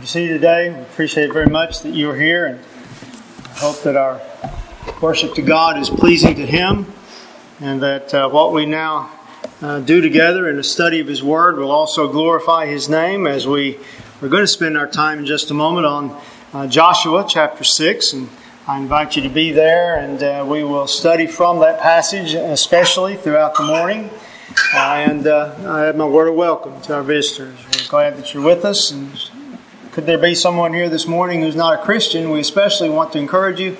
to see you today. We appreciate very much that you're here and I hope that our worship to God is pleasing to Him and that uh, what we now uh, do together in the study of His Word will also glorify His name as we we're going to spend our time in just a moment on uh, Joshua chapter 6 and I invite you to be there and uh, we will study from that passage especially throughout the morning. Uh, and uh, I have my word of welcome to our visitors. We're glad that you're with us and could there be someone here this morning who's not a Christian? We especially want to encourage you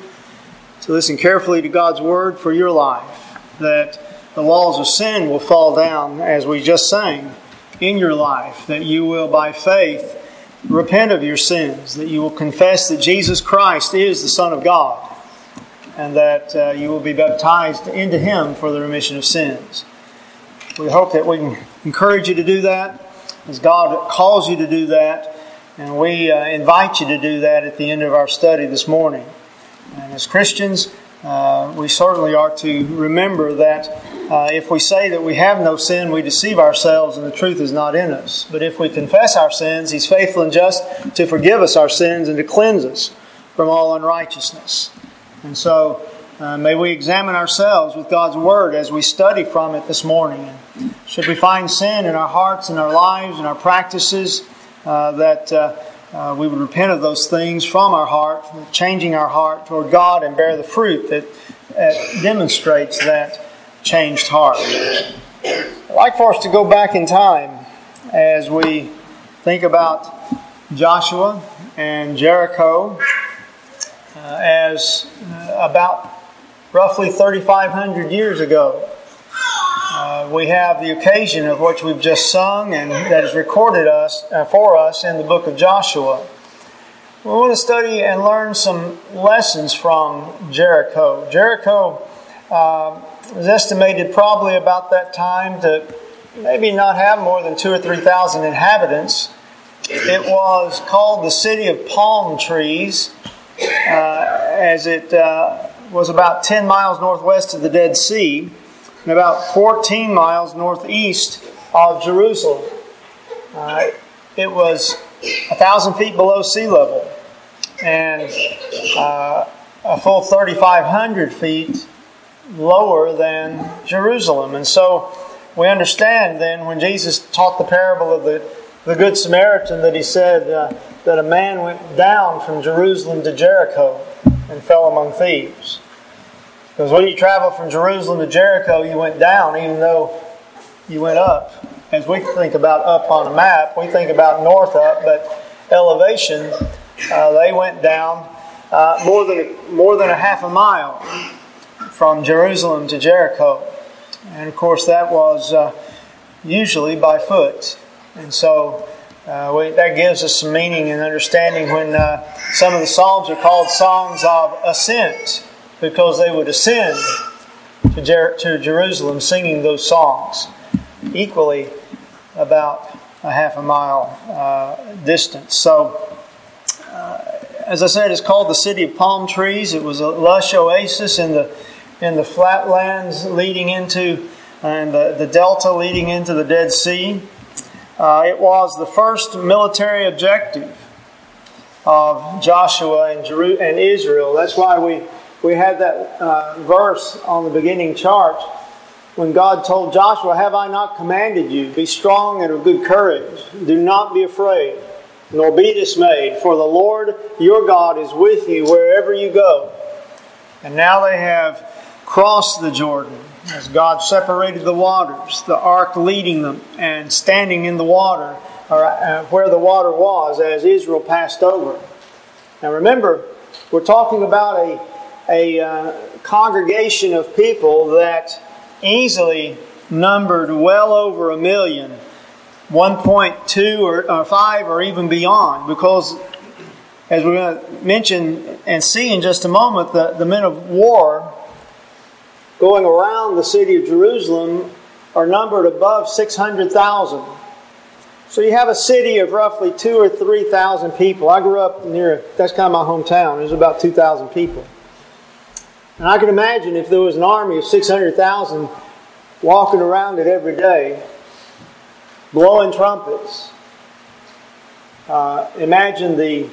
to listen carefully to God's Word for your life, that the walls of sin will fall down, as we just sang, in your life, that you will, by faith, repent of your sins, that you will confess that Jesus Christ is the Son of God, and that uh, you will be baptized into Him for the remission of sins. We hope that we can encourage you to do that as God calls you to do that and we uh, invite you to do that at the end of our study this morning. And as Christians, uh, we certainly are to remember that uh, if we say that we have no sin, we deceive ourselves and the truth is not in us. But if we confess our sins, He's faithful and just to forgive us our sins and to cleanse us from all unrighteousness. And so, uh, may we examine ourselves with God's Word as we study from it this morning. And should we find sin in our hearts, in our lives, in our practices, that uh, uh, we would repent of those things from our heart, changing our heart toward God and bear the fruit that demonstrates that changed heart. I'd like for us to go back in time as we think about Joshua and Jericho uh, as uh, about roughly 3,500 years ago. Uh, we have the occasion of which we've just sung and that is recorded us uh, for us in the book of Joshua. We want to study and learn some lessons from Jericho. Jericho uh, estimated probably about that time to maybe not have more than two or three thousand inhabitants. It was called the city of palm trees, uh, as it uh, was about 10 miles northwest of the Dead Sea and about 14 miles northeast of Jerusalem. Uh, it was a thousand feet below sea level and uh, a full 3,500 feet lower than Jerusalem. And so we understand then when Jesus taught the parable of the, the Good Samaritan that he said uh, that a man went down from Jerusalem to Jericho and fell among thieves. Because when you travel from Jerusalem to Jericho, you went down, even though you went up. As we think about up on a map, we think about north up, but elevation, uh, they went down uh, more than more than a half a mile from Jerusalem to Jericho, and of course that was uh, usually by foot, and so. Uh, we, that gives us some meaning and understanding when uh, some of the Psalms are called songs of ascent because they would ascend to, Jer- to Jerusalem singing those songs, equally about a half a mile uh, distance. So, uh, as I said, it's called the city of palm trees. It was a lush oasis in the in the flatlands leading into and the, the delta leading into the Dead Sea. Uh, it was the first military objective of Joshua and, Jeru- and Israel. That's why we we had that uh, verse on the beginning chart when God told Joshua, Have I not commanded you? Be strong and of good courage. Do not be afraid, nor be dismayed, for the Lord your God is with you wherever you go. And now they have crossed the Jordan as God separated the waters, the ark leading them and standing in the water, or uh, where the water was as Israel passed over. Now remember, we're talking about a a uh, congregation of people that easily numbered well over a million, 1.2 or, or 5 or even beyond, because as we're going to mention and see in just a moment, the, the men of war going around the city of Jerusalem are numbered above 600,000. So you have a city of roughly two or 3,000 people. I grew up near, that's kind of my hometown. There's about 2,000 people. And I can imagine if there was an army of 600,000 walking around it every day, blowing trumpets, uh, imagine the,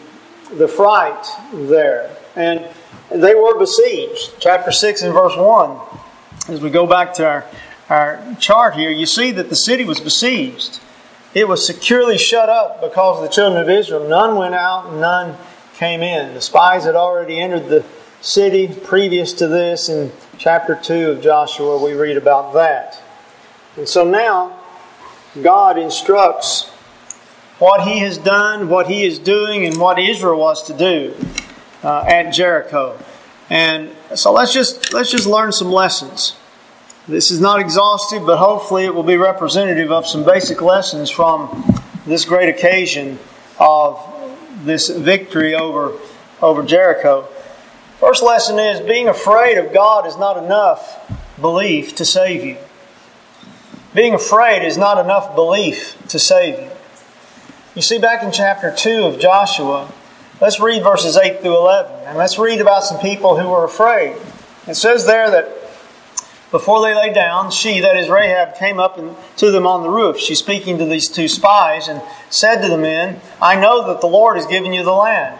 the fright there. And they were besieged. Chapter 6 and verse 1. As we go back to our, our chart here, you see that the city was besieged. It was securely shut up because of the children of Israel. None went out, and none came in. The spies had already entered the city previous to this. In chapter 2 of Joshua, we read about that. And so now, God instructs what He has done, what He is doing, and what Israel was to do uh, at Jericho. And so let's just let's just learn some lessons. This is not exhaustive, but hopefully it will be representative of some basic lessons from this great occasion of this victory over over Jericho. First lesson is being afraid of God is not enough belief to save you. Being afraid is not enough belief to save you. You see, back in chapter 2 of Joshua, let's read verses 8 through 11, and let's read about some people who were afraid. It says there that before they lay down, she, that is Rahab, came up to them on the roof. She's speaking to these two spies and said to the men, I know that the Lord has given you the land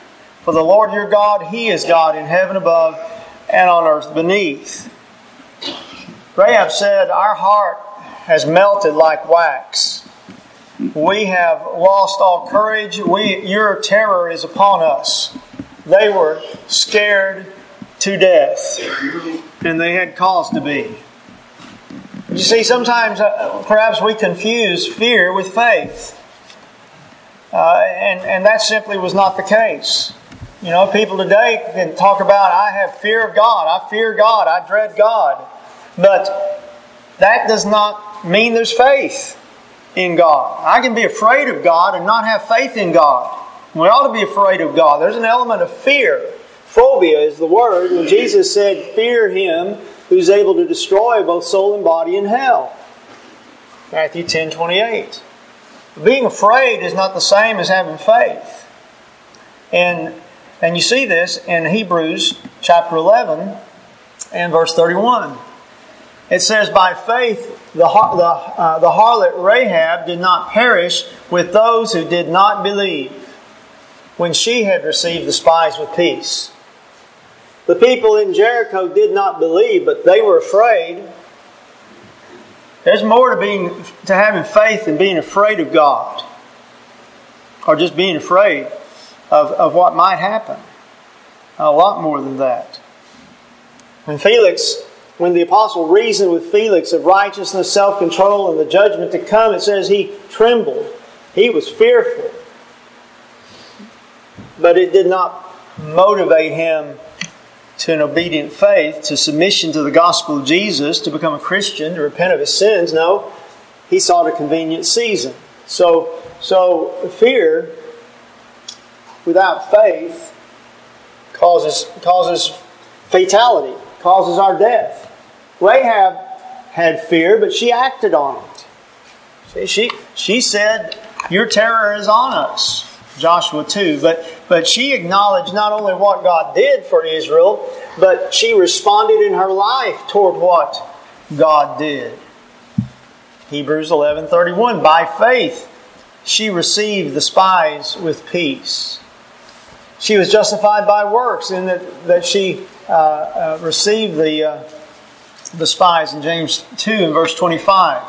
For the Lord your God, He is God in heaven above and on earth beneath. Rahab said, Our heart has melted like wax. We have lost all courage. We, your terror is upon us. They were scared to death, and they had cause to be. You see, sometimes uh, perhaps we confuse fear with faith. Uh, and, and that simply was not the case. You know, people today can talk about, I have fear of God, I fear God, I dread God. But that does not mean there's faith in God. I can be afraid of God and not have faith in God. We ought to be afraid of God. There's an element of fear. Phobia is the word, and Jesus said, Fear him who's able to destroy both soul and body in hell. Matthew 10 28. Being afraid is not the same as having faith. And and you see this in Hebrews chapter 11 and verse 31. It says, By faith, the, the, uh, the harlot Rahab did not perish with those who did not believe when she had received the spies with peace. The people in Jericho did not believe, but they were afraid. There's more to being to having faith than being afraid of God, or just being afraid of, of what might happen. A lot more than that. When Felix, when the apostle reasoned with Felix of righteousness, self control, and the judgment to come, it says he trembled. He was fearful. But it did not motivate him to an obedient faith, to submission to the gospel of Jesus, to become a Christian, to repent of his sins. No, he sought a convenient season. So, so fear without faith causes, causes fatality, causes our death. Rahab had fear, but she acted on it. She, she said, Your terror is on us. Joshua 2. But, but she acknowledged not only what God did for Israel, but she responded in her life toward what God did. Hebrews 11:31 By faith she received the spies with peace. She was justified by works in that, that she uh, uh, received the, uh, the spies in James 2 and verse 25.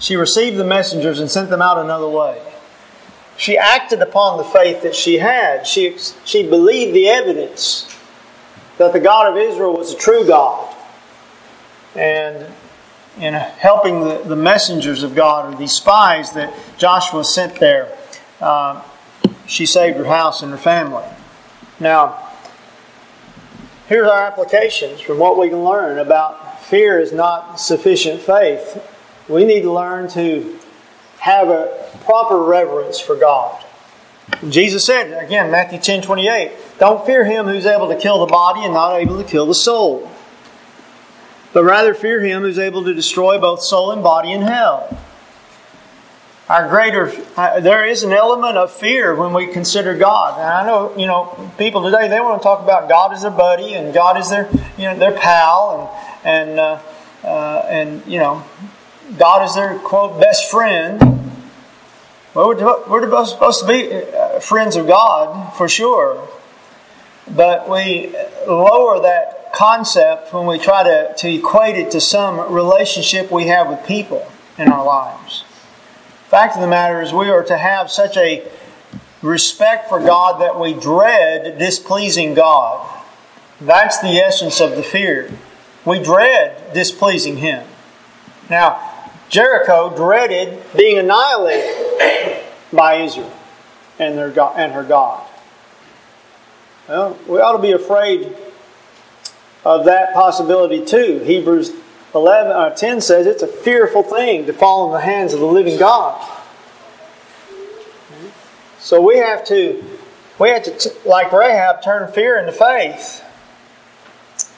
She received the messengers and sent them out another way. She acted upon the faith that she had. She, she believed the evidence that the God of Israel was a true God. And in helping the, the messengers of God, or these spies that Joshua sent there, uh, she saved her house and her family. Now, here's our applications from what we can learn about fear is not sufficient faith. We need to learn to have a proper reverence for God. Jesus said, again, Matthew 10 28, don't fear him who's able to kill the body and not able to kill the soul, but rather fear him who's able to destroy both soul and body in hell. Our greater, uh, there is an element of fear when we consider God. And I know, you know, people today, they want to talk about God as their buddy and God is their, you know, their pal and, and, uh, uh, and, you know, God is their, quote, best friend. Well, we're, we're supposed to be uh, friends of God for sure, but we lower that concept when we try to, to equate it to some relationship we have with people in our lives. Fact of the matter is, we are to have such a respect for God that we dread displeasing God. That's the essence of the fear. We dread displeasing Him. Now, Jericho dreaded being annihilated by Israel and, their God, and her God. Well, we ought to be afraid of that possibility too. Hebrews 11, uh, 10 says it's a fearful thing to fall in the hands of the living God. So we have to, we have to, like Rahab, turn fear into faith.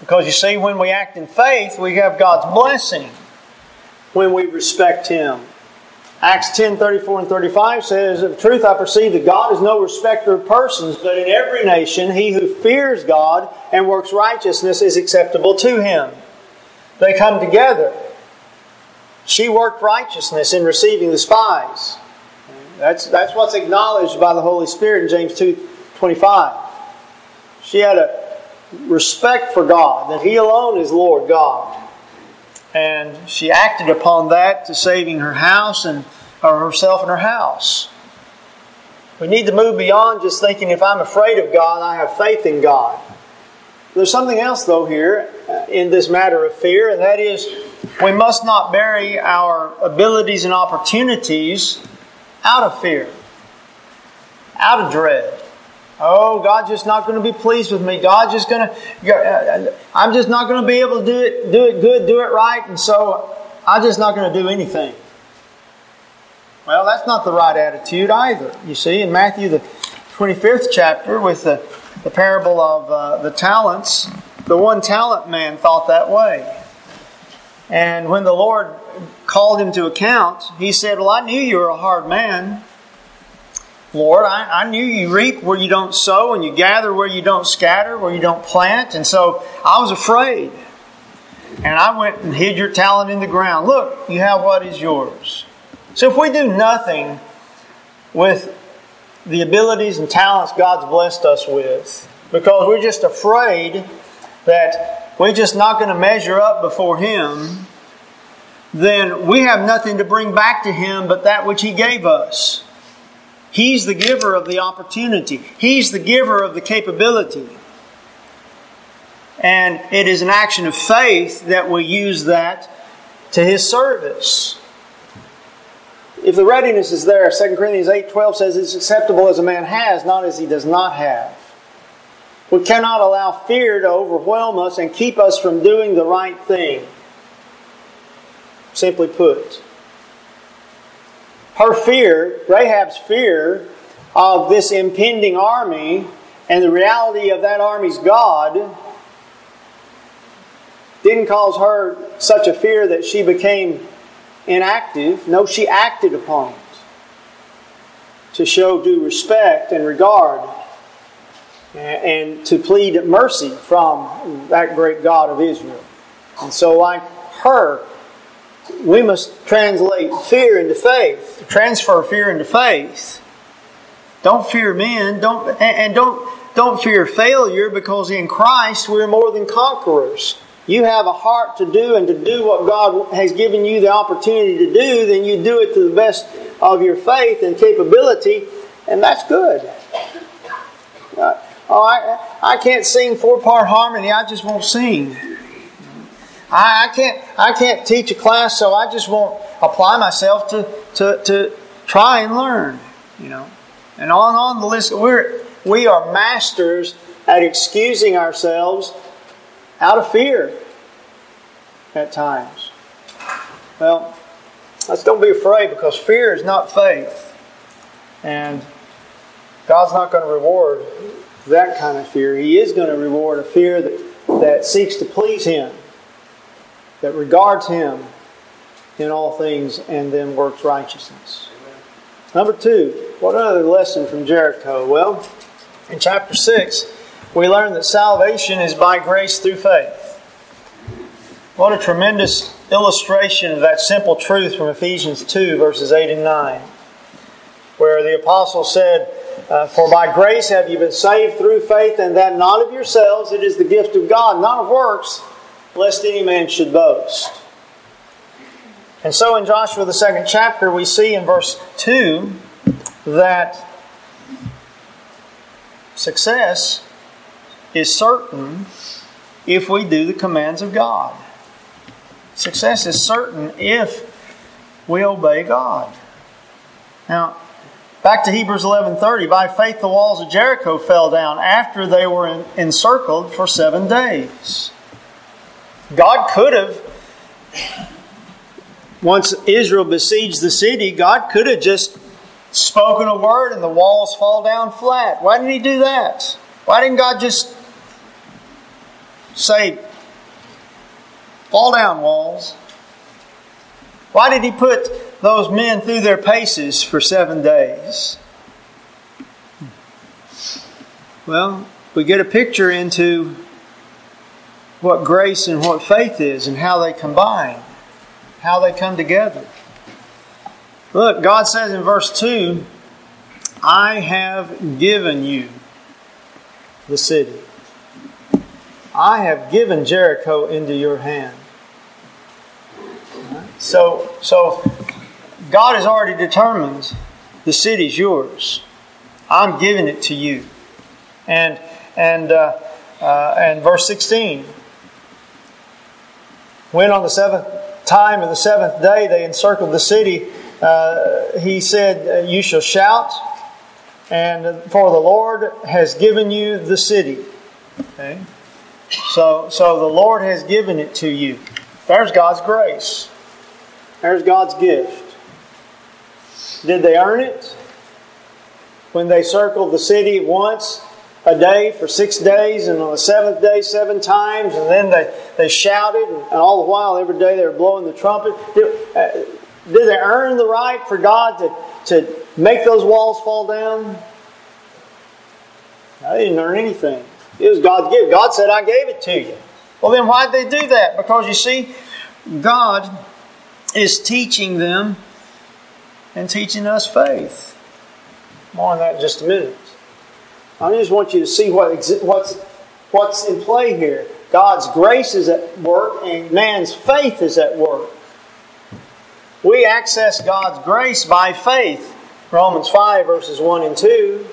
Because you see, when we act in faith, we have God's blessing when we respect Him. Acts 10 34 and 35 says, Of truth I perceive that God is no respecter of persons, but in every nation he who fears God and works righteousness is acceptable to him. They come together. She worked righteousness in receiving the spies. That's, that's what's acknowledged by the Holy Spirit in James 2 25. She had a respect for God, that He alone is Lord God. And she acted upon that to saving her house and herself and her house. We need to move beyond just thinking if I'm afraid of God, I have faith in God. There's something else, though, here uh, in this matter of fear, and that is we must not bury our abilities and opportunities out of fear, out of dread. Oh, God's just not going to be pleased with me. God's just going to, uh, I'm just not going to be able to do it, do it good, do it right, and so I'm just not going to do anything. Well, that's not the right attitude either. You see, in Matthew, the 25th chapter, with the, the parable of uh, the talents, the one talent man thought that way. And when the Lord called him to account, he said, Well, I knew you were a hard man. Lord, I, I, knew you reap where you don't sow and you gather where you don't scatter, where you don't plant. And so I was afraid. And I went and hid your talent in the ground. Look, you have what is yours. So if we do nothing with the abilities and talents God's blessed us with, because we're just afraid that we're just not going to measure up before Him, then we have nothing to bring back to Him but that which He gave us. He's the giver of the opportunity. He's the giver of the capability. And it is an action of faith that we use that to His service. If the readiness is there, 2 Corinthians 8.12 says it's acceptable as a man has, not as he does not have. We cannot allow fear to overwhelm us and keep us from doing the right thing. Simply put her fear, Rahab's fear of this impending army and the reality of that army's God didn't cause her such a fear that she became inactive. No, she acted upon it to show due respect and regard and to plead mercy from that great God of Israel. And so, like her, we must translate fear into faith, transfer fear into faith. Don't fear men, don't and don't don't fear failure because in Christ we're more than conquerors. You have a heart to do and to do what God has given you the opportunity to do, then you do it to the best of your faith and capability, and that's good. Uh, oh, I, I can't sing four part harmony, I just won't sing. I, I, can't I can't teach a class, so I just won't apply myself to, to, to try and learn. You know. And on on the list we're we are masters at excusing ourselves out of fear at times. Well, let's don't be afraid because fear is not faith. And God's not going to reward that kind of fear. He is going to reward a fear that, that seeks to please Him, that regards Him in all things, and then works righteousness. Number two, what other lesson from Jericho? Well, in chapter 6, we learn that salvation is by grace through faith. What a tremendous illustration of that simple truth from Ephesians 2, verses 8 and 9, where the apostle said, uh, For by grace have you been saved through faith, and that not of yourselves, it is the gift of God, not of works, lest any man should boast. And so in Joshua, the second chapter, we see in verse 2 that success is certain if we do the commands of God. Success is certain if we obey God. Now, back to Hebrews 11:30, by faith the walls of Jericho fell down after they were encircled for 7 days. God could have once Israel besieged the city, God could have just spoken a word and the walls fall down flat. Why didn't he do that? Why didn't God just say, fall down, walls? Why did he put those men through their paces for seven days? Well, we get a picture into what grace and what faith is and how they combine, how they come together. Look, God says in verse 2 I have given you the city. I have given Jericho into your hand. So, so God has already determined the city's yours. I'm giving it to you. And and uh, uh, and verse 16. When on the seventh time of the seventh day they encircled the city, uh, he said, You shall shout, and for the Lord has given you the city. Okay? So, so the Lord has given it to you. There's God's grace. There's God's gift. Did they earn it? When they circled the city once a day for six days, and on the seventh day, seven times, and then they, they shouted, and all the while, every day they were blowing the trumpet. Did, uh, did they earn the right for God to, to make those walls fall down? They didn't earn anything. It was God's gift. God said, I gave it to you. Well, then why'd they do that? Because you see, God is teaching them and teaching us faith. More on that in just a minute. I just want you to see what what's, what's in play here. God's grace is at work and man's faith is at work. We access God's grace by faith. Romans 5, verses 1 and 2.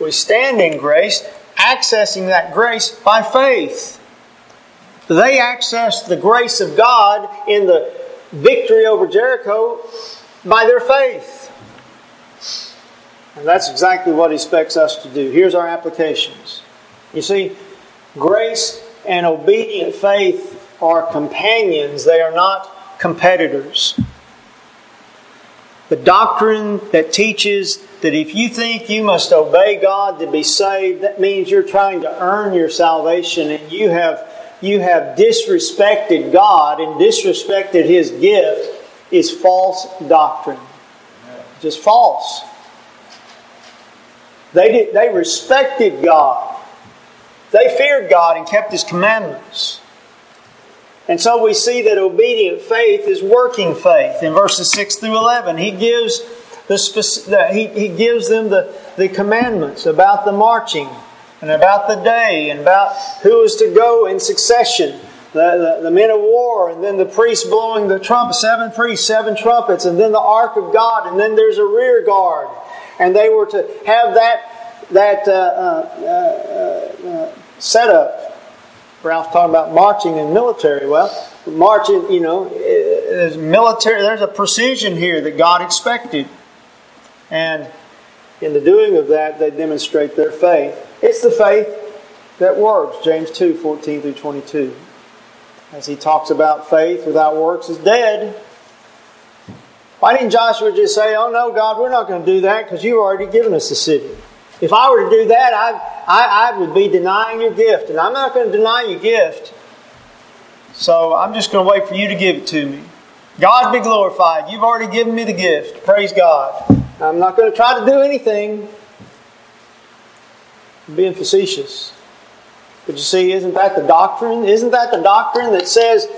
We stand in grace, accessing that grace by faith. They accessed the grace of God in the victory over Jericho by their faith. And that's exactly what He expects us to do. Here's our applications. You see, grace and obedient faith are companions, they are not competitors. The doctrine that teaches that if you think you must obey God to be saved, that means you're trying to earn your salvation and you have, you have disrespected God and disrespected His gift is false doctrine. Just false. They, did, they respected God. They feared God and kept His commandments. And so we see that obedient faith is working faith. In verses 6 through 11, he gives, the, he, he gives them the, the commandments about the marching and about the day and about who is to go in succession. The, the, the, men of war, and then the priests blowing the trumpet, seven priests, seven trumpets, and then the ark of God, and then there's a rear guard. And they were to have that, that uh, uh, uh, uh set up Ralph talking about marching and military. Well, marching, you know, there's military. There's a precision here that God expected, and in the doing of that, they demonstrate their faith. It's the faith that works. James 2, 14 through 22. As he talks about faith without works is dead. Why didn't Joshua just say, Oh no, God, we're not going to do that because you've already given us the city? If I were to do that, I, I, I would be denying your gift, and I'm not going to deny your gift. So I'm just going to wait for you to give it to me. God be glorified. You've already given me the gift. Praise God. I'm not going to try to do anything. I'm being facetious. But you see, isn't that the doctrine? Isn't that the doctrine that says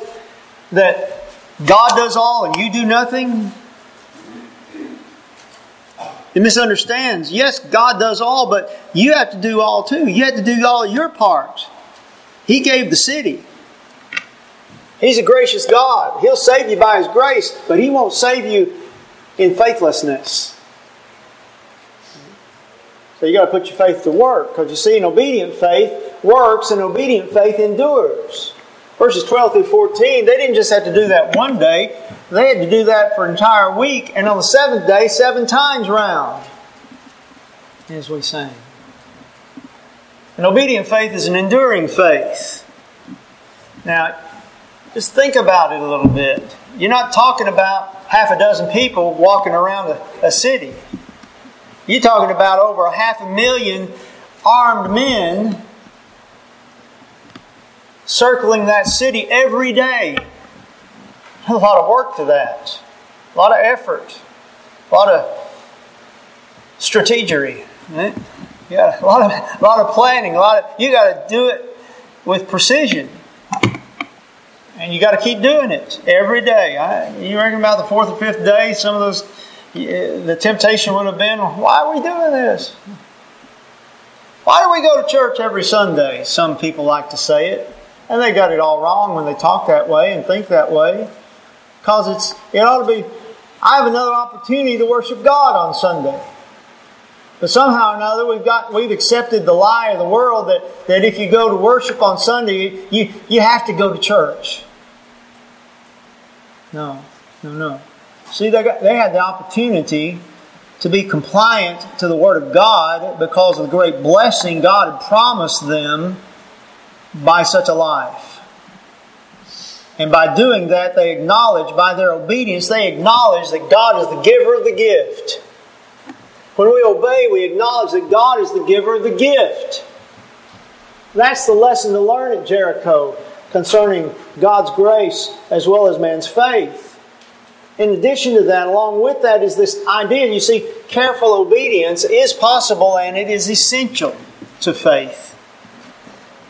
that God does all and you do nothing? It misunderstands. Yes, God does all, but you have to do all too. You have to do all your part. He gave the city. He's a gracious God. He'll save you by His grace, but He won't save you in faithlessness. So you got to put your faith to work because you see, an obedient faith works and obedient faith endures. Verses 12 through 14, they didn't just have to do that one day, they had to do that for an entire week, and on the seventh day, seven times round, as we sang. An obedient faith is an enduring faith. Now, just think about it a little bit. You're not talking about half a dozen people walking around a, a city. You're talking about over a half a million armed men circling that city every day a lot of work to that, a lot of effort, a lot of strategery. Right? Yeah, a lot of a lot of planning. A lot of you got to do it with precision, and you got to keep doing it every day. I, you reckon about the fourth or fifth day, some of those the temptation would have been, why are we doing this? Why do we go to church every Sunday? Some people like to say it. And they got it all wrong when they talk that way and think that way. Because it's it ought to be I have another opportunity to worship God on Sunday. But somehow or another we've got we've accepted the lie of the world that, that if you go to worship on Sunday, you, you have to go to church. No, no, no. See, they, got, they had the opportunity to be compliant to the Word of God because of the great blessing God had promised them by such a life. And by doing that, they acknowledge, by their obedience, they acknowledge that God is the giver of the gift. When we obey, we acknowledge that God is the giver of the gift. That's the lesson to learn at Jericho concerning God's grace as well as man's faith. In addition to that, along with that, is this idea you see, careful obedience is possible and it is essential to faith.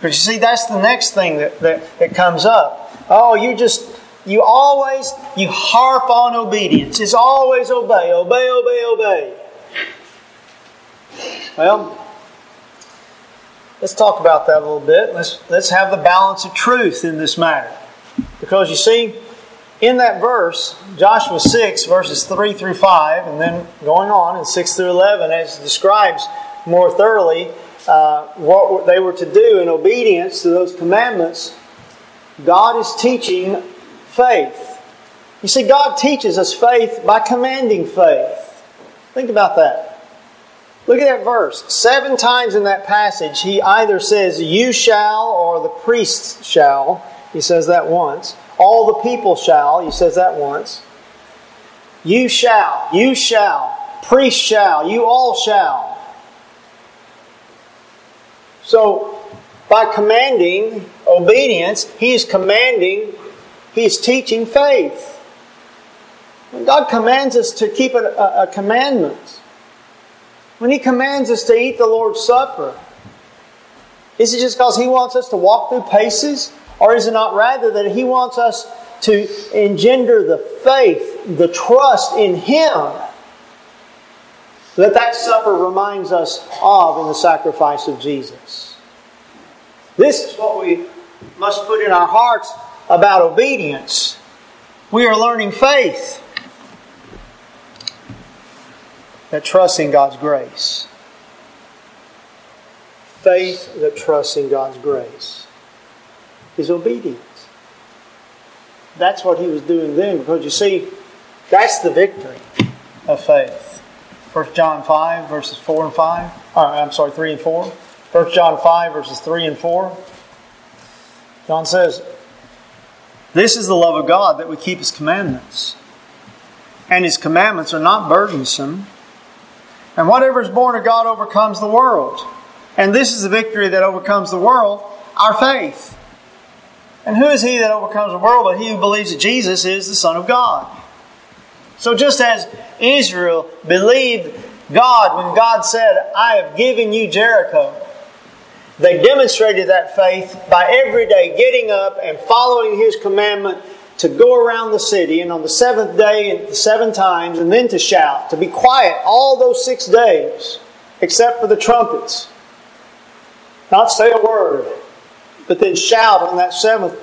But you see, that's the next thing that, that, that comes up. Oh, you just, you always, you harp on obedience. It's always obey, obey, obey, obey. Well, let's talk about that a little bit. Let's, let's have the balance of truth in this matter. Because you see, in that verse, Joshua 6, verses 3 through 5, and then going on in 6 through 11, as it describes more thoroughly uh, what they were to do in obedience to those commandments, God is teaching faith. You see, God teaches us faith by commanding faith. Think about that. Look at that verse. Seven times in that passage, he either says, You shall, or the priests shall. He says that once. All the people shall. He says that once. You shall. You shall. Priest shall. You all shall. So, by commanding obedience, He is commanding, He is teaching faith. When God commands us to keep a, a, a commandment, when He commands us to eat the Lord's Supper, is it just because He wants us to walk through paces? Or is it not rather that He wants us to engender the faith, the trust in Him that that supper reminds us of in the sacrifice of Jesus? This is what we must put in our hearts about obedience. We are learning faith that trusts in God's grace. Faith that trusts in God's grace is obedience. That's what he was doing then because you see, that's the victory of faith. 1 John 5, verses 4 and 5. Uh, I'm sorry, 3 and 4. 1 John 5, verses 3 and 4. John says, This is the love of God that we keep His commandments. and his commandments are not burdensome. And whatever is born of God overcomes the world. And this is the victory that overcomes the world, our faith. And who is he that overcomes the world but he who believes that Jesus is the Son of God? So just as Israel believed God when God said, I have given you Jericho, they demonstrated that faith by every day getting up and following His commandment to go around the city and on the seventh day seven times and then to shout, to be quiet all those six days, except for the trumpets. Not say a word, but then shout on that seventh,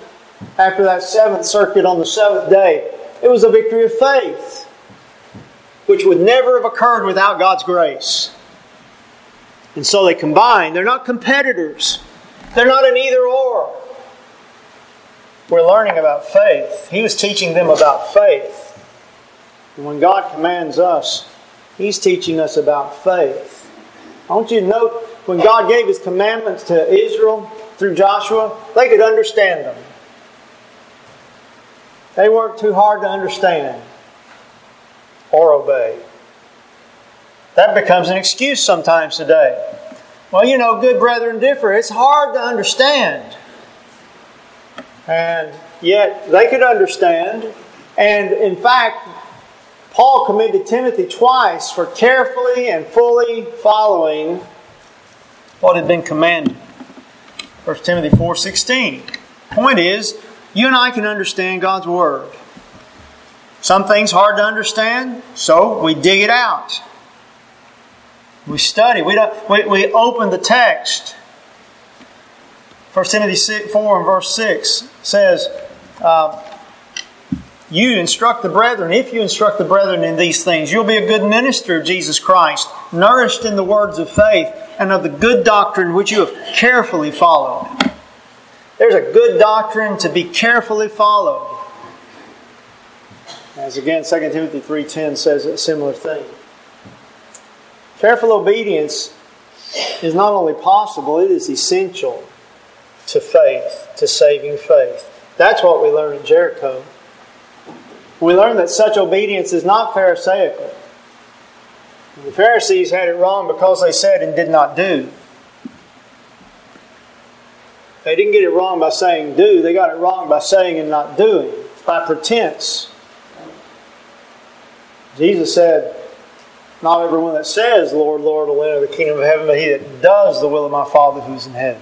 after that seventh circuit on the seventh day. It was a victory of faith, which would never have occurred without God's grace. And so they combine. They're not competitors. They're not an either or. We're learning about faith. He was teaching them about faith. And when God commands us, He's teaching us about faith. I want you to note when God gave His commandments to Israel through Joshua, they could understand them. They weren't too hard to understand or obey. That becomes an excuse sometimes today. Well, you know, good brethren differ. It's hard to understand. And yet they could understand. And in fact, Paul commended Timothy twice for carefully and fully following what had been commanded. 1 Timothy 4:16. Point is, you and I can understand God's word. Some things hard to understand, so we dig it out. We study. We, don't, we, we open the text. 1 Timothy 4 and verse 6 says, uh, You instruct the brethren, if you instruct the brethren in these things, you'll be a good minister of Jesus Christ, nourished in the words of faith and of the good doctrine which you have carefully followed. There's a good doctrine to be carefully followed. As again, 2 Timothy 3.10 says a similar thing. Careful obedience is not only possible, it is essential to faith, to saving faith. That's what we learn in Jericho. We learn that such obedience is not Pharisaical. The Pharisees had it wrong because they said and did not do. They didn't get it wrong by saying do, they got it wrong by saying and not doing, by pretense. Jesus said, not everyone that says, Lord, Lord, will enter the kingdom of heaven, but he that does the will of my Father who's in heaven.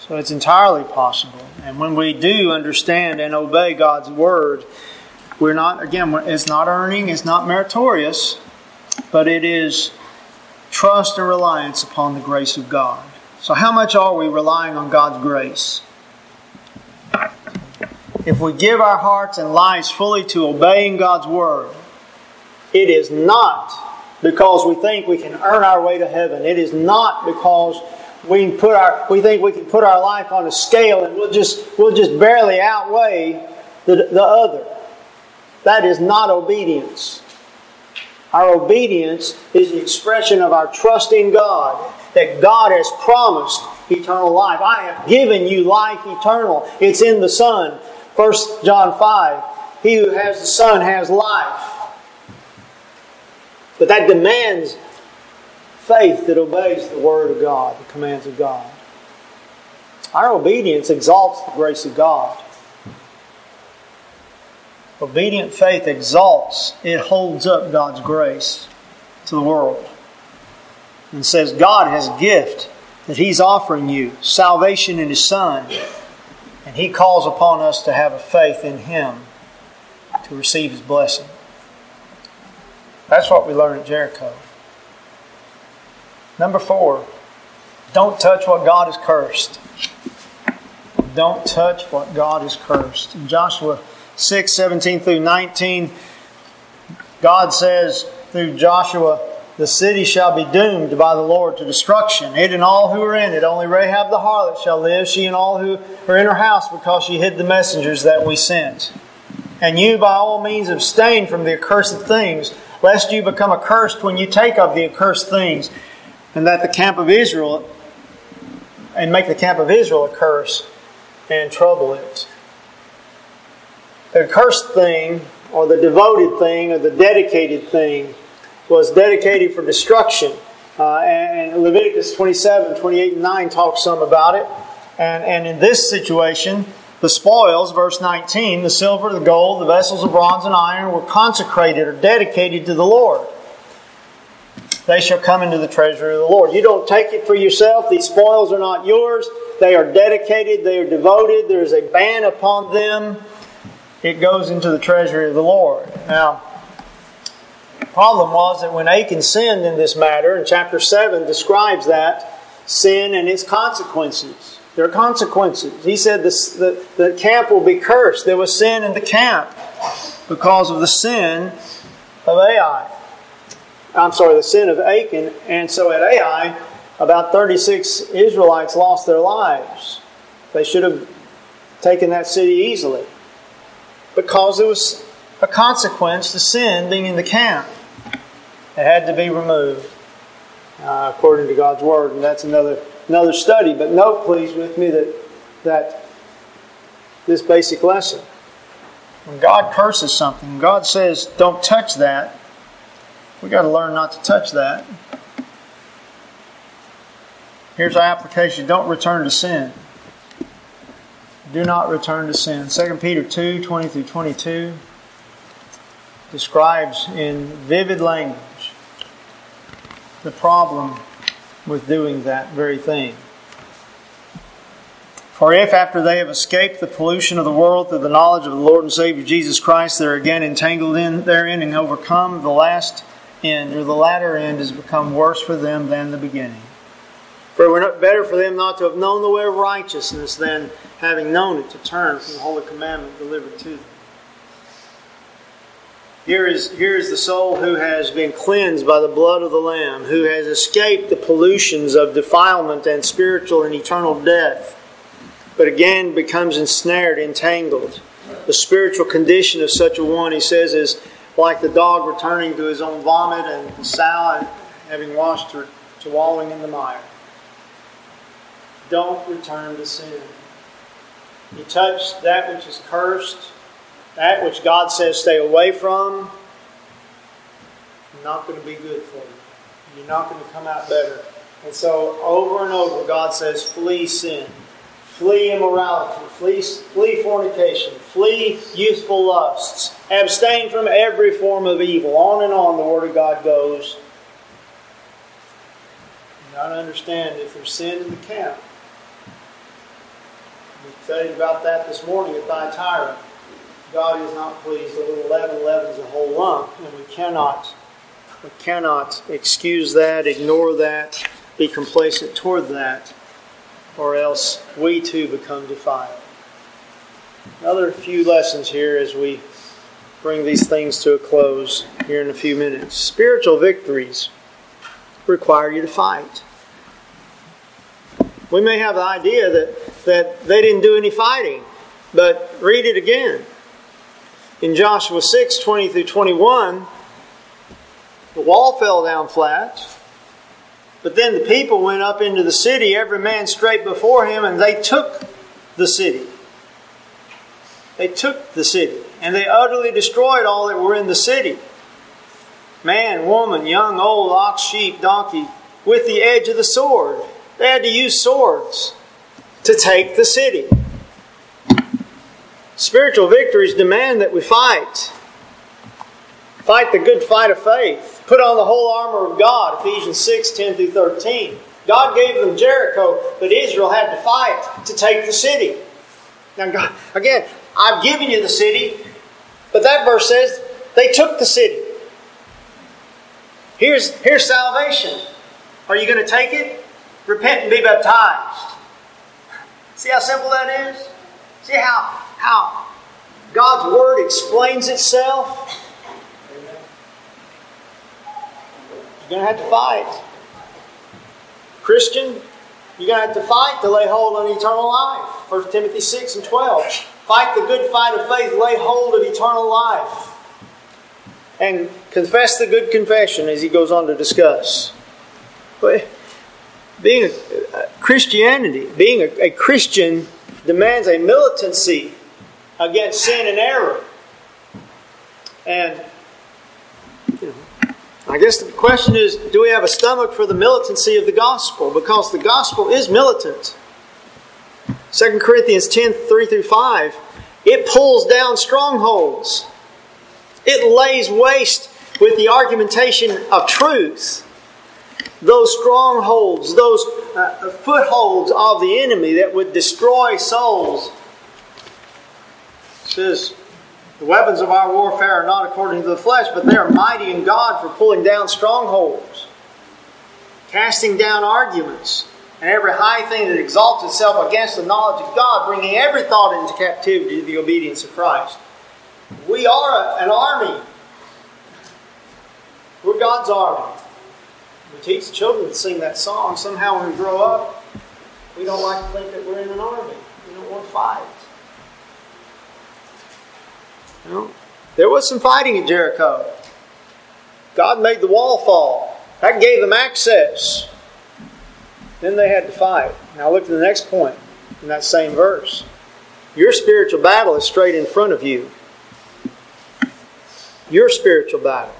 So it's entirely possible. And when we do understand and obey God's word, we're not, again, it's not earning, it's not meritorious, but it is trust and reliance upon the grace of God. So, how much are we relying on God's grace? If we give our hearts and lives fully to obeying God's word, it is not because we think we can earn our way to heaven. It is not because we put our we think we can put our life on a scale and we'll just we'll just barely outweigh the, the other. That is not obedience. Our obedience is the expression of our trust in God that God has promised eternal life. I have given you life eternal. It's in the Son. 1 John 5. He who has the Son has life. But that demands faith that obeys the Word of God, the commands of God. Our obedience exalts the grace of God. Obedient faith exalts, it holds up God's grace to the world. And says, God has a gift that He's offering you salvation in His Son. And He calls upon us to have a faith in Him to receive His blessing. That's what we learn at Jericho. Number four, don't touch what God has cursed. Don't touch what God has cursed. In Joshua 6 17 through 19, God says through Joshua, the city shall be doomed by the Lord to destruction. It and all who are in it. Only Rahab the harlot shall live, she and all who are in her house, because she hid the messengers that we sent. And you by all means abstain from the accursed things lest you become accursed when you take of the accursed things, and that the camp of Israel, and make the camp of Israel a curse and trouble it. The accursed thing or the devoted thing, or the dedicated thing, was dedicated for destruction. Uh, and Leviticus 27, 28, and 9 talks some about it. And, and in this situation, the spoils, verse 19, the silver, the gold, the vessels of bronze and iron were consecrated or dedicated to the Lord. They shall come into the treasury of the Lord. You don't take it for yourself. These spoils are not yours. They are dedicated, they are devoted. There is a ban upon them. It goes into the treasury of the Lord. Now, the problem was that when Achan sinned in this matter, and chapter 7 describes that sin and its consequences. There are consequences. He said the, the camp will be cursed. There was sin in the camp because of the sin of Ai. I'm sorry, the sin of Achan. And so at Ai, about 36 Israelites lost their lives. They should have taken that city easily because it was a consequence to sin being in the camp. It had to be removed uh, according to God's word, and that's another another study. But note, please, with me that that this basic lesson. When God curses something, God says, "Don't touch that." We got to learn not to touch that. Here's our application don't return to sin. Do not return to sin. 2 Peter 2 20 through 22 describes in vivid language the problem with doing that very thing. For if, after they have escaped the pollution of the world through the knowledge of the Lord and Savior Jesus Christ, they're again entangled in therein and overcome, the last end or the latter end has become worse for them than the beginning. For it were not better for them not to have known the way of righteousness than having known it to turn from the holy commandment delivered to them. Here is, here is the soul who has been cleansed by the blood of the Lamb, who has escaped the pollutions of defilement and spiritual and eternal death, but again becomes ensnared, entangled. The spiritual condition of such a one, he says, is like the dog returning to his own vomit and the sow having washed her to wallowing in the mire. Don't return to sin. You touch that which is cursed, that which God says stay away from, not going to be good for you. You're not going to come out better. And so, over and over, God says, flee sin, flee immorality, flee, flee fornication, flee youthful lusts, abstain from every form of evil. On and on, the Word of God goes. Got to understand if there's sin in the camp, we studied about that this morning at Thyatira. God is not pleased. A little leaven leavens a whole lump, and we cannot, we cannot excuse that, ignore that, be complacent toward that, or else we too become defiled. Another few lessons here as we bring these things to a close here in a few minutes. Spiritual victories require you to fight. We may have the idea that, that they didn't do any fighting, but read it again. In Joshua 6 20 through 21, the wall fell down flat. But then the people went up into the city, every man straight before him, and they took the city. They took the city, and they utterly destroyed all that were in the city man, woman, young, old, ox, sheep, donkey, with the edge of the sword. They had to use swords to take the city. Spiritual victories demand that we fight. Fight the good fight of faith. Put on the whole armor of God, Ephesians 6 10 through 13. God gave them Jericho, but Israel had to fight to take the city. Now, God, again, I've given you the city, but that verse says they took the city. Here's, here's salvation. Are you going to take it? Repent and be baptized. See how simple that is? See how, how God's Word explains itself? You're going to have to fight. Christian, you're going to have to fight to lay hold on eternal life. 1 Timothy 6 and 12. Fight the good fight of faith, lay hold of eternal life. And confess the good confession as he goes on to discuss. But being a, Christianity, being a, a Christian demands a militancy against sin and error. And you know, I guess the question is do we have a stomach for the militancy of the gospel? Because the gospel is militant. 2 Corinthians 10 3 through 5, it pulls down strongholds, it lays waste with the argumentation of truth. Those strongholds, those uh, footholds of the enemy that would destroy souls. Says, the weapons of our warfare are not according to the flesh, but they are mighty in God for pulling down strongholds, casting down arguments, and every high thing that exalts itself against the knowledge of God, bringing every thought into captivity to the obedience of Christ. We are an army. We're God's army. We teach children to sing that song. Somehow, when we grow up, we don't like to think that we're in an army. We don't want to fight. Know, there was some fighting at Jericho. God made the wall fall. That gave them access. Then they had to fight. Now look at the next point in that same verse. Your spiritual battle is straight in front of you. Your spiritual battle.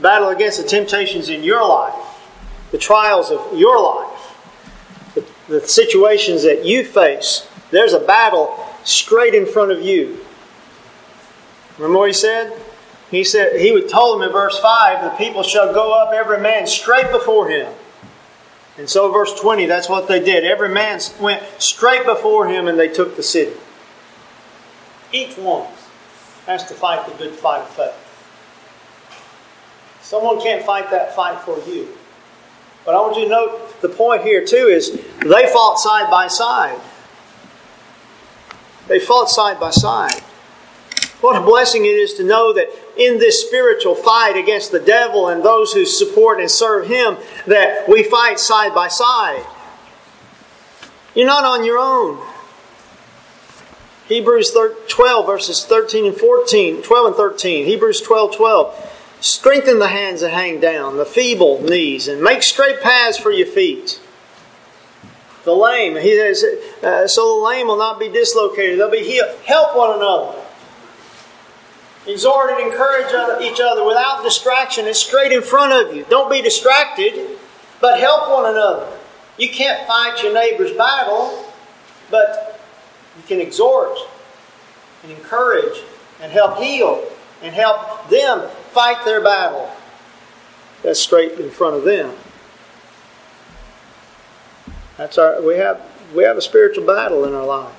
Battle against the temptations in your life, the trials of your life, the, the situations that you face. There's a battle straight in front of you. Remember what he said? He said he would told them in verse 5, the people shall go up every man straight before him. And so verse 20, that's what they did. Every man went straight before him and they took the city. Each one has to fight the good fight of faith. Someone can't fight that fight for you. But I want you to note the point here too is they fought side by side. They fought side by side. What a blessing it is to know that in this spiritual fight against the devil and those who support and serve him, that we fight side by side. You're not on your own. Hebrews 12, verses 13 and 14, 12 and 13. Hebrews 12, 12. Strengthen the hands that hang down, the feeble knees, and make straight paths for your feet. The lame, he says, uh, so the lame will not be dislocated, they'll be healed. Help one another. Exhort and encourage each other without distraction. It's straight in front of you. Don't be distracted, but help one another. You can't fight your neighbor's battle, but you can exhort and encourage and help heal and help them fight their battle. That's straight in front of them. That's our we have we have a spiritual battle in our lives.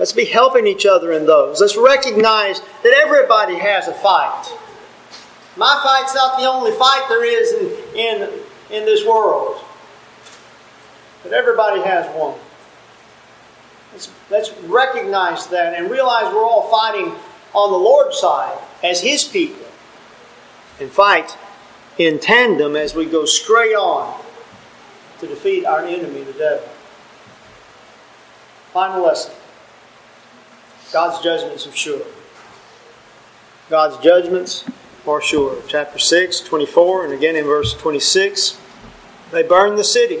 Let's be helping each other in those. Let's recognize that everybody has a fight. My fight's not the only fight there is in, in, in this world. But everybody has one. Let's, let's recognize that and realize we're all fighting on the Lord's side as His people. And fight in tandem as we go straight on to defeat our enemy, the devil. Final lesson. God's judgments are sure. God's judgments are sure. Chapter 6, 24, and again in verse 26. They burned the city.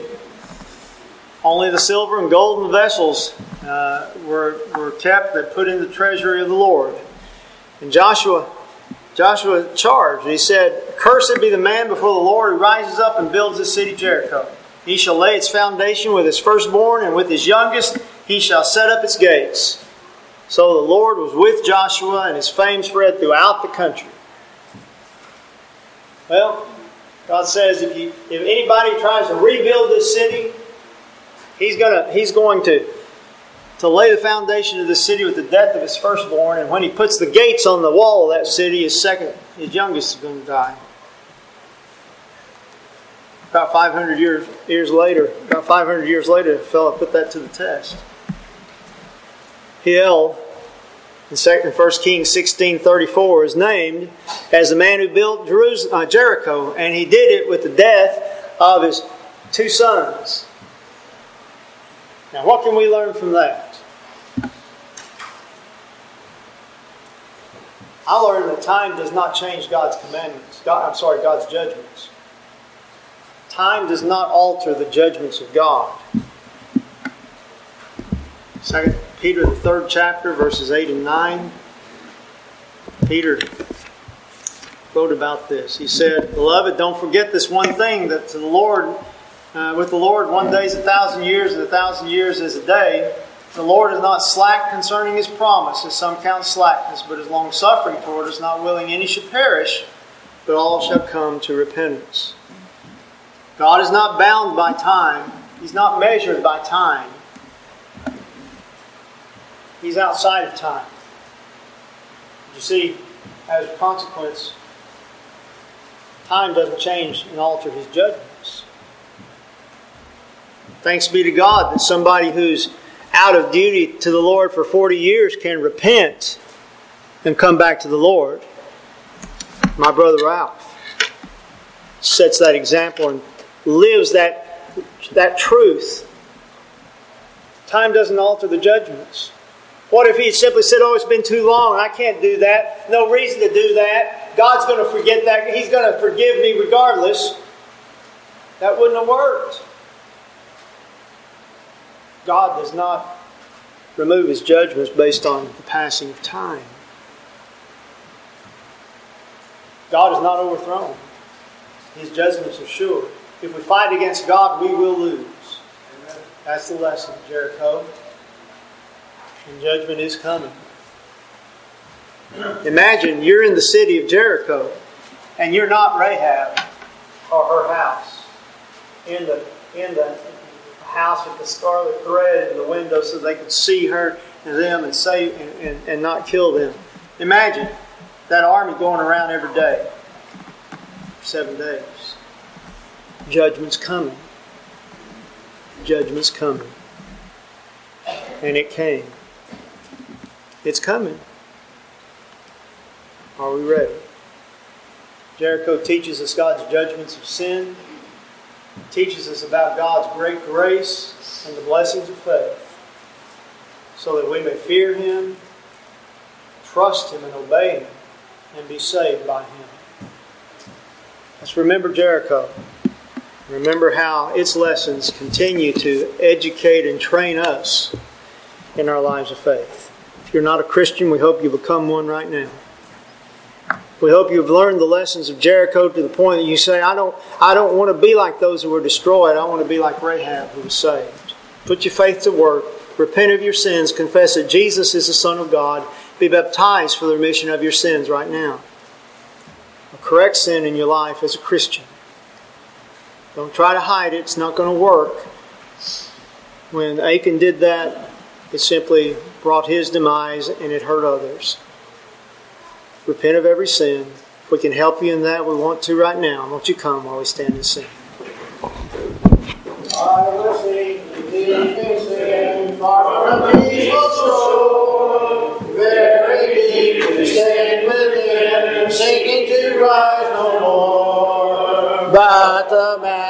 Only the silver and golden vessels uh, were, were kept that put in the treasury of the Lord. And Joshua, Joshua charged. And he said, Cursed be the man before the Lord who rises up and builds the city Jericho. He shall lay its foundation with his firstborn, and with his youngest he shall set up its gates. So the Lord was with Joshua, and his fame spread throughout the country. Well, God says if you if anybody tries to rebuild this city, he's gonna he's going to to lay the foundation of the city with the death of his firstborn, and when he puts the gates on the wall of that city, his second his youngest is going to die. About 500 years years later, about 500 years later, fellow put that to the test. Hiel, in 1 Kings 16.34, is named as the man who built uh, Jericho, and he did it with the death of his two sons. Now, what can we learn from that? I learned that time does not change God's commandments. God, I'm sorry, God's judgments. Time does not alter the judgments of God. Second Peter, the third chapter, verses 8 and 9. Peter wrote about this. He said, Beloved, don't forget this one thing that to the Lord, uh, with the Lord, one day is a thousand years, and a thousand years is a day. The Lord is not slack concerning his promise, as some count slackness, but is long suffering toward us, not willing any should perish, but all shall come to repentance. God is not bound by time, He's not measured by time. He's outside of time. You see, as a consequence, time doesn't change and alter His judgments. Thanks be to God that somebody who's out of duty to the Lord for 40 years can repent and come back to the Lord. My brother Ralph sets that example and lives that, that truth. Time doesn't alter the judgments. What if he simply said, Oh, it's been too long, I can't do that? No reason to do that. God's going to forget that. He's going to forgive me regardless. That wouldn't have worked. God does not remove his judgments based on the passing of time. God is not overthrown. His judgments are sure. If we fight against God, we will lose. That's the lesson, Jericho. And judgment is coming. Imagine you're in the city of Jericho and you're not Rahab or her house in the in the house with the scarlet thread in the window so they could see her and them and save and, and, and not kill them. Imagine that army going around every day for seven days. Judgment's coming. Judgment's coming. And it came. It's coming. Are we ready? Jericho teaches us God's judgments of sin teaches us about God's great grace and the blessings of faith so that we may fear Him, trust Him, and obey Him, and be saved by Him. Let's remember Jericho. Remember how its lessons continue to educate and train us in our lives of faith. If you're not a Christian, we hope you become one right now. We hope you've learned the lessons of Jericho to the point that you say, I don't, I don't want to be like those who were destroyed. I want to be like Rahab who was saved. Put your faith to work. Repent of your sins. Confess that Jesus is the Son of God. Be baptized for the remission of your sins right now. Correct sin in your life as a Christian. Don't try to hide it. It's not going to work. When Achan did that, it simply brought his demise and it hurt others repent of every sin. If we can help you in that, we want to right now. Won't you come while we stand and sing? I will sing, sing, far from shore, very deep to within, sinking to rise no more. But the Master